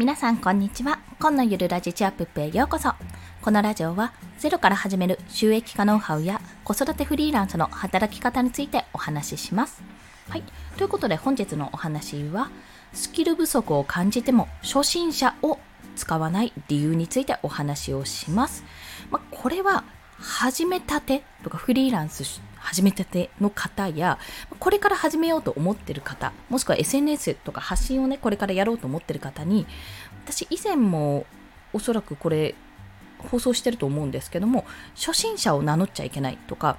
皆さんこんにちは。今のゆるラジチアップへようこそこのラジオはゼロから始める収益化ノウハウや子育てフリーランスの働き方についてお話しします。はい。ということで本日のお話はスキル不足を感じても初心者を使わない理由についてお話をします、まあ、これは始めたてとかフリーランス始めたての方や、これから始めようと思ってる方、もしくは SNS とか発信をね、これからやろうと思ってる方に、私以前もおそらくこれ放送してると思うんですけども、初心者を名乗っちゃいけないとか、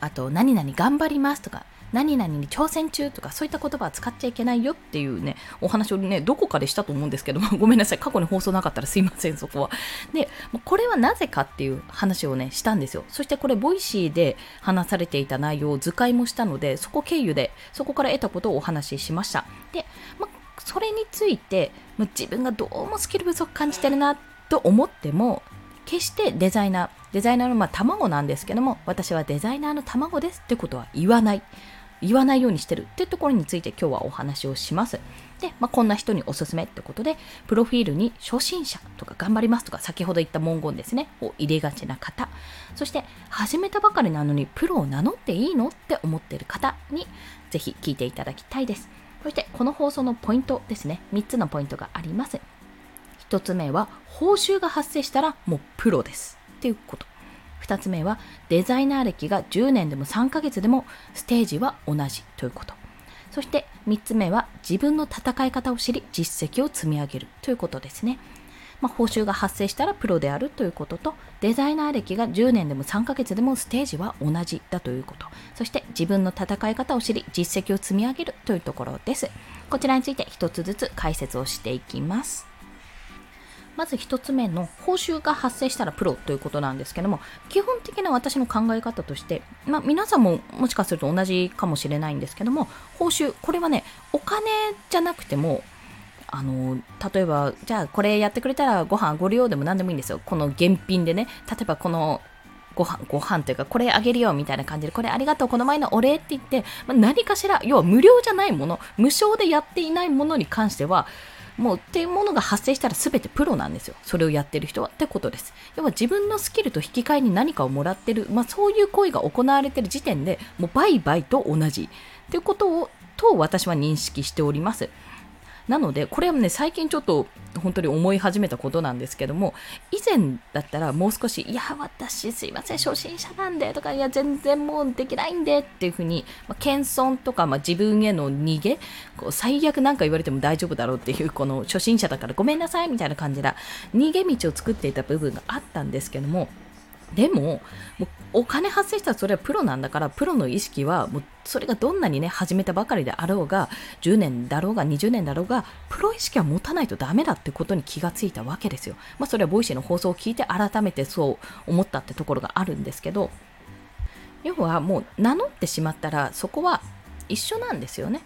あと、何々頑張りますとか、何々に挑戦中とかそういった言葉は使っちゃいけないよっていうね、お話をね、どこかでしたと思うんですけども、ごめんなさい、過去に放送なかったらすいません、そこは。で、これはなぜかっていう話をね、したんですよ。そしてこれ、ボイシーで話されていた内容を図解もしたので、そこ経由で、そこから得たことをお話ししました。で、まそれについて、ま自分がどうもスキル不足感じてるなと思っても、決してデザイナー、デザイナーのまあ卵なんですけども、私はデザイナーの卵ですってことは言わない。言わないようにしてるってところについて今日はお話をします。で、まあ、こんな人におすすめってことで、プロフィールに初心者とか頑張りますとか、先ほど言った文言ですね、を入れがちな方、そして始めたばかりなのにプロを名乗っていいのって思ってる方に、ぜひ聞いていただきたいです。そして、この放送のポイントですね、3つのポイントがあります。1つ目は、報酬が発生したらもうプロです。っていうこと。2つ目はデザイナー歴が10年でも3ヶ月でもステージは同じということ。そして3つ目は自分の戦い方を知り実績を積み上げるということですね、まあ、報酬が発生したらプロであるということとデザイナー歴が10年でも3ヶ月でもステージは同じだということ。そして自分の戦い方を知り実績を積み上げるというところです。こちらについて1つずつ解説をしていきます。まず1つ目の報酬が発生したらプロということなんですけども基本的な私の考え方として、まあ、皆さんももしかすると同じかもしれないんですけども報酬これはねお金じゃなくてもあの例えばじゃあこれやってくれたらご飯ご利用でも何でもいいんですよ。この現品でね。例えばこのご飯ご飯というかこれあげるよみたいな感じでこれありがとうこの前のお礼って言って、まあ、何かしら要は無料じゃないもの無償でやっていないものに関してはもうっていうものが発生したら全てプロなんですよ。それをやってる人はってことです。要は自分のスキルと引き換えに何かをもらってる、まあそういう行為が行われてる時点でもう売買と同じっていうことをと私は認識しております。なので、これはね、最近ちょっと本当に思い始めたことなんですけども、以前だったらもう少し、いや、私すいません、初心者なんでとか、いや、全然もうできないんでっていうふうに、まあ、謙遜とか、まあ、自分への逃げ、こう最悪なんか言われても大丈夫だろうっていう、この初心者だからごめんなさいみたいな感じな逃げ道を作っていた部分があったんですけども、でも、もうお金発生したらそれはプロなんだから、プロの意識は、もうそれがどんなにね、始めたばかりであろうが、10年だろうが、20年だろうが、プロ意識は持たないとダメだってことに気がついたわけですよ。まあ、それはボイシーの放送を聞いて改めてそう思ったってところがあるんですけど、要はもう名乗ってしまったら、そこは一緒なんですよね。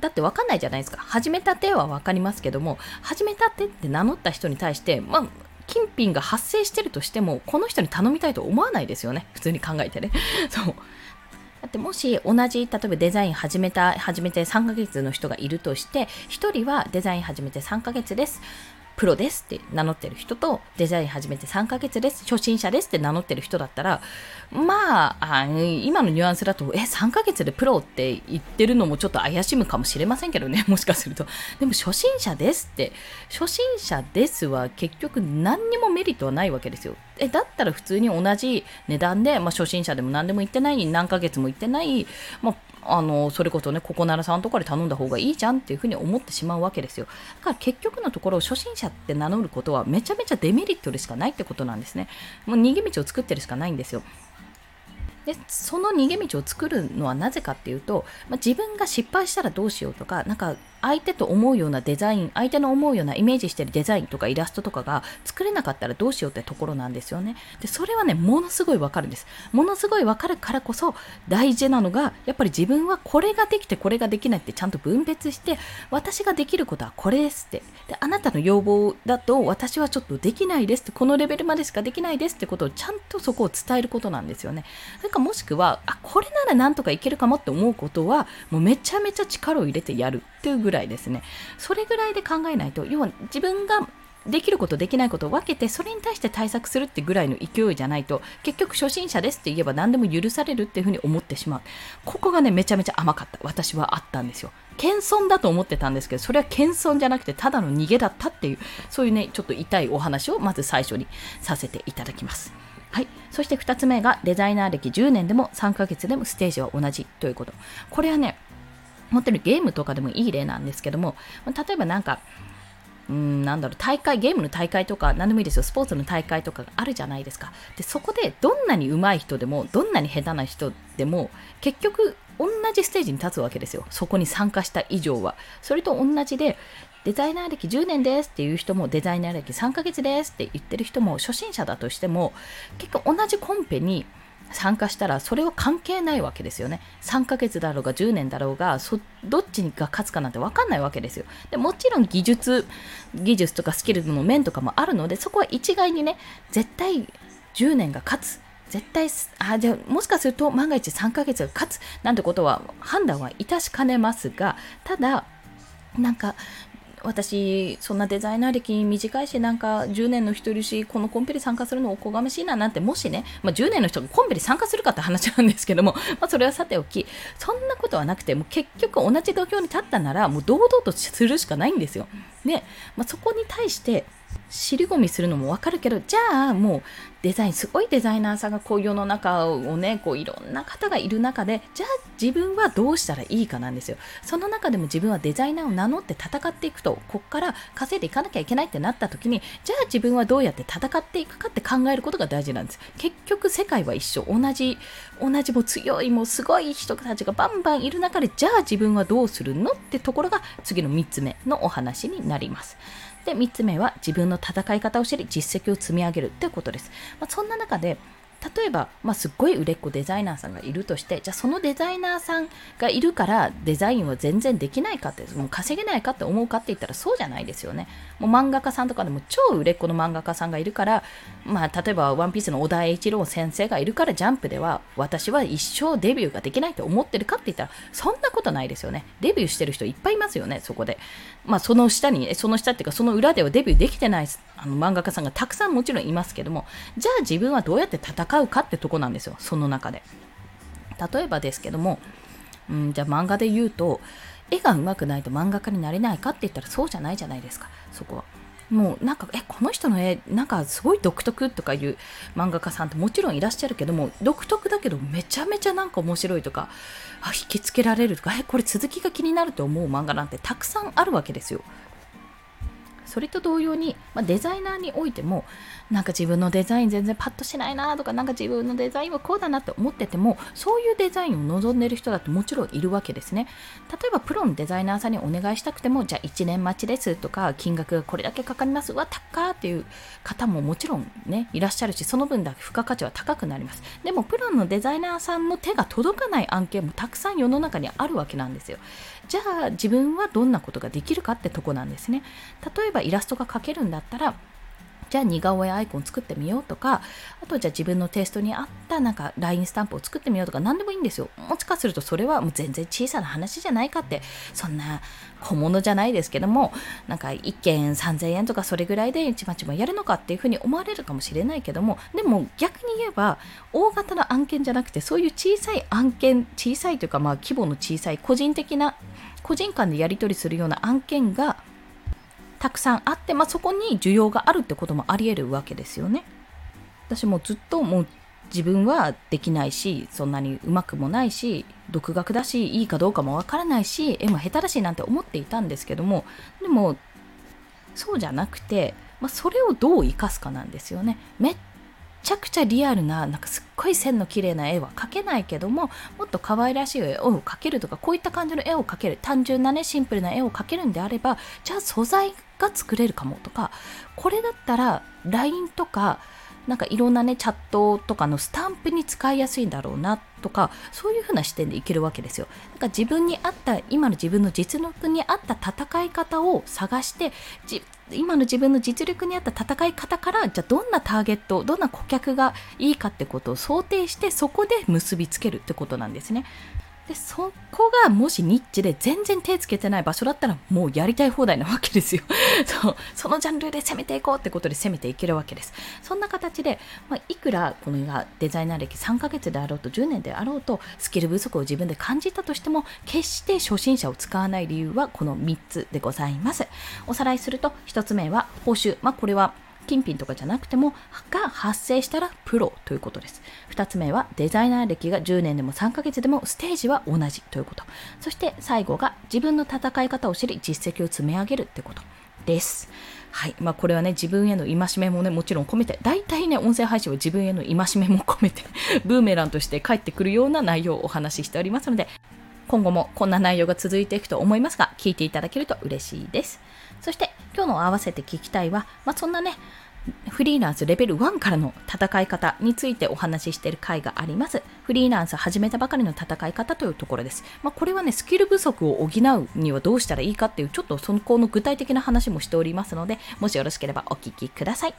だって分かんないじゃないですか。始めたては分かりますけども、始めたてって名乗った人に対して、まあ、金品が発生してるとしても、この人に頼みたいと思わないですよね。普通に考えてね。そう。だってもし同じ、例えばデザイン始めた、始めて3ヶ月の人がいるとして、1人はデザイン始めて3ヶ月です。プロですって名乗ってる人とデザイン始めて3ヶ月です初心者ですって名乗ってる人だったらまあ今のニュアンスだとえ3ヶ月でプロって言ってるのもちょっと怪しむかもしれませんけどね もしかすると。でも初心者ですって初心者ですは結局何にもメリットはないわけですよ。えだったら普通に同じ値段で、まあ、初心者でも何でも言ってない何ヶ月も言ってない、まあ、あのそれこそねここならさんとかで頼んだ方がいいじゃんっていうふうに思ってしまうわけですよ。だから結局のところ初心者って名乗ることはめちゃめちゃデメリットでしかないってことなんですね。もう逃げ道を作ってるしかないんですよ。でその逃げ道を作るのはなぜかっていうと、まあ、自分が失敗したらどうしようとかなんか相手と思うようなデザイン相手の思うようなイメージしてるデザインとかイラストとかが作れなかったらどうしようってところなんですよね。でそれはねものすごいわかるんです。ものすごいわかるからこそ大事なのがやっぱり自分はこれができてこれができないってちゃんと分別して私ができることはこれですって。であなたの要望だと私はちょっとできないですってこのレベルまでしかできないですってことをちゃんとそこを伝えることなんですよね。それかもしくはあこれならなんとかいけるかもって思うことはもうめちゃめちゃ力を入れてやるっていうぐらいらいですね。それぐらいで考えないと要は自分ができることできないことを分けてそれに対して対策するってぐらいの勢いじゃないと結局初心者ですって言えば何でも許されるっていうふうに思ってしまう。ここがねめちゃめちゃ甘かった。私はあったんですよ。謙遜だと思ってたんですけどそれは謙遜じゃなくてただの逃げだったっていうそういうねちょっと痛いお話をまず最初にさせていただきます。はい。そして2つ目がデザイナー歴10年でも3ヶ月でもステージは同じということ。これはね、持ってるゲームとかでもいい例なんですけども、例えばなんか、うん、なんだろう、大会、ゲームの大会とか、何でもいいですよ、スポーツの大会とかがあるじゃないですか。で、そこで、どんなに上手い人でも、どんなに下手な人でも、結局、同じステージに立つわけですよ。そこに参加した以上は。それと同じで、デザイナー歴10年ですっていう人も、デザイナー歴3ヶ月ですって言ってる人も、初心者だとしても、結局同じコンペに、参加したらそれは関係ないわけですよね。3ヶ月だろうが10年だろうがどっちが勝つかなんて分かんないわけですよ。でもちろん技術技術とかスキルの面とかもあるのでそこは一概にね絶対10年が勝つ絶対あじゃあもしかすると万が一3ヶ月が勝つなんてことは判断はいたしかねますがただなんか私、そんなデザイナー歴短いし、なんか10年の人いるし、このコンペに参加するのおこがましいななんて、もしね、まあ、10年の人がコンペに参加するかって話なんですけども、まあ、それはさておき、そんなことはなくて、も結局同じ土俵に立ったなら、もう堂々とするしかないんですよ。で、まあ、そこに対して、尻込みするのもわかるけど、じゃあもうデザイン、すごいデザイナーさんがこう世の中をね、こういろんな方がいる中で、じゃあ自分はどうしたらいいかなんですよ。その中でも自分はデザイナーを名乗って戦っていくと、こっから稼いでいかなきゃいけないってなった時に、じゃあ自分はどうやって戦っていくかって考えることが大事なんです。結局世界は一緒。同じ、同じも強い、もうすごい人たちがバンバンいる中で、じゃあ自分はどうするのってところが次の3つ目のお話になります。で、3つ目は自分の戦い方を知り実績を積み上げるということです。まあ、そんな中で、例えば、まあ、すっごい売れっ子デザイナーさんがいるとして、じゃあそのデザイナーさんがいるからデザインは全然できないかって、もう稼げないかって思うかって言ったらそうじゃないですよね。もう漫画家さんとかでも超売れっ子の漫画家さんがいるから、まあ、例えばワンピースの小田栄一郎先生がいるからジャンプでは私は一生デビューができないと思ってるかって言ったらそんなことないですよね。デビューしてる人いっぱいいますよね、そこで。まあ、その下に、その下っていうかその裏ではデビューできてないあの漫画家さんがたくさんもちろんいますけども、じゃあ自分はどうやって戦うかってとこなんですよ、その中で。例えばですけども、うん、じゃあ漫画で言うと、絵が上手くないと漫画家になれないかって言ったらそうじゃないじゃないですか、そこは。もうなんか、え、この人の絵、なんかすごい独特とかいう漫画家さんってもちろんいらっしゃるけども、独特だけどめちゃめちゃなんか面白いとか、あ引きつけられるとか、え、これ続きが気になると思う漫画なんてたくさんあるわけですよ。それと同様に、まあ、デザイナーにおいてもなんか自分のデザイン全然パッとしないなとかなんか自分のデザインはこうだなって思っててもそういうデザインを望んでる人だってもちろんいるわけですね。例えばプロのデザイナーさんにお願いしたくてもじゃあ1年待ちですとか金額がこれだけかかりますわ高っていう方ももちろんねいらっしゃるしその分だけ付加価値は高くなります。でもプロのデザイナーさんの手が届かない案件もたくさん世の中にあるわけなんですよ。じゃあ自分はどんなことができるかってとこなんですね。例えばイラストが描けるんだったらじゃあ似顔絵アイコン作ってみようとか、あとじゃあ自分のテイストに合ったなんか LINE スタンプを作ってみようとか何でもいいんですよ。もしかするとそれはもう全然小さな話じゃないかって、そんな小物じゃないですけども、なんか1件3000円とかそれぐらいでちまちまやるのかっていうふうに思われるかもしれないけども、でも逆に言えば大型の案件じゃなくてそういう小さい案件、小さいというかまあ規模の小さい個人的な個人間でやり取りするような案件がたくさんあって、まあ、そこに需要があるってこともあり得るわけですよね。私もずっともう自分はできないしそんなにうまくもないし独学だしいいかどうかもわからないし絵も下手だしなんて思っていたんですけどもでもそうじゃなくて、まあ、それをどう生かすかなんですよね。めっちゃくちゃリアルななんかすっごい線の綺麗な絵は描けないけどももっと可愛らしい絵を描けるとかこういった感じの絵を描ける単純なねシンプルな絵を描けるんであればじゃあ素材が作れるかもとかこれだったら LINE とかなんかいろんなねチャットとかのスタンプに使いやすいんだろうなとかそういう風な視点でいけるわけですよ。なんか自分に合った今の自分の実力に合った戦い方を探して今の自分の実力に合った戦い方からじゃあどんなターゲットどんな顧客がいいかってことを想定してそこで結びつけるってことなんですね。でそこがもしニッチで全然手つけてない場所だったらもうやりたい放題なわけですよ。そう。そのジャンルで攻めていこうってことで攻めていけるわけです。そんな形で、まあ、いくらこのがデザイナー歴3ヶ月であろうと10年であろうとスキル不足を自分で感じたとしても決して初心者を使わない理由はこの3つでございます。おさらいすると1つ目は報酬、まあ、これは金品とかじゃなくてもが発生したらプロということです。2つ目はデザイナー歴が10年でも3ヶ月でもステージは同じということ。そして最後が自分の戦い方を知り実績を積み上げるってことです。はい。まあ、これはね、自分への戒めもね、もちろん込めて、大体ね、音声配信は自分への戒めも込めて、ブーメランとして帰ってくるような内容をお話ししておりますので、今後もこんな内容が続いていくと思いますが、聞いていただけると嬉しいです。そして今日の合わせて聞きたいは、まあ、そんなね、フリーランスレベル1からの戦い方についてお話ししている回があります。フリーランス始めたばかりの戦い方というところです。まあ、これはね、スキル不足を補うにはどうしたらいいかっていう、ちょっとそのこの具体的な話もしておりますので、もしよろしければお聞きください。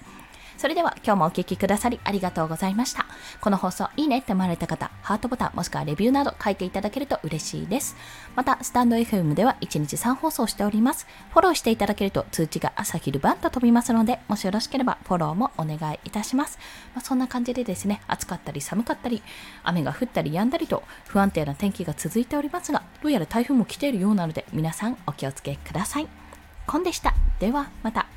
それでは今日もお聴きくださりありがとうございました。この放送いいねって思われた方、ハートボタンもしくはレビューなど書いていただけると嬉しいです。また、スタンド FM では1日3放送しております。フォローしていただけると通知が朝昼晩と飛びますので、もしよろしければフォローもお願いいたします。まあ、そんな感じでですね、暑かったり寒かったり、雨が降ったり止んだりと不安定な天気が続いておりますが、どうやら台風も来ているようなので、皆さんお気をつけください。コンでした。ではまた。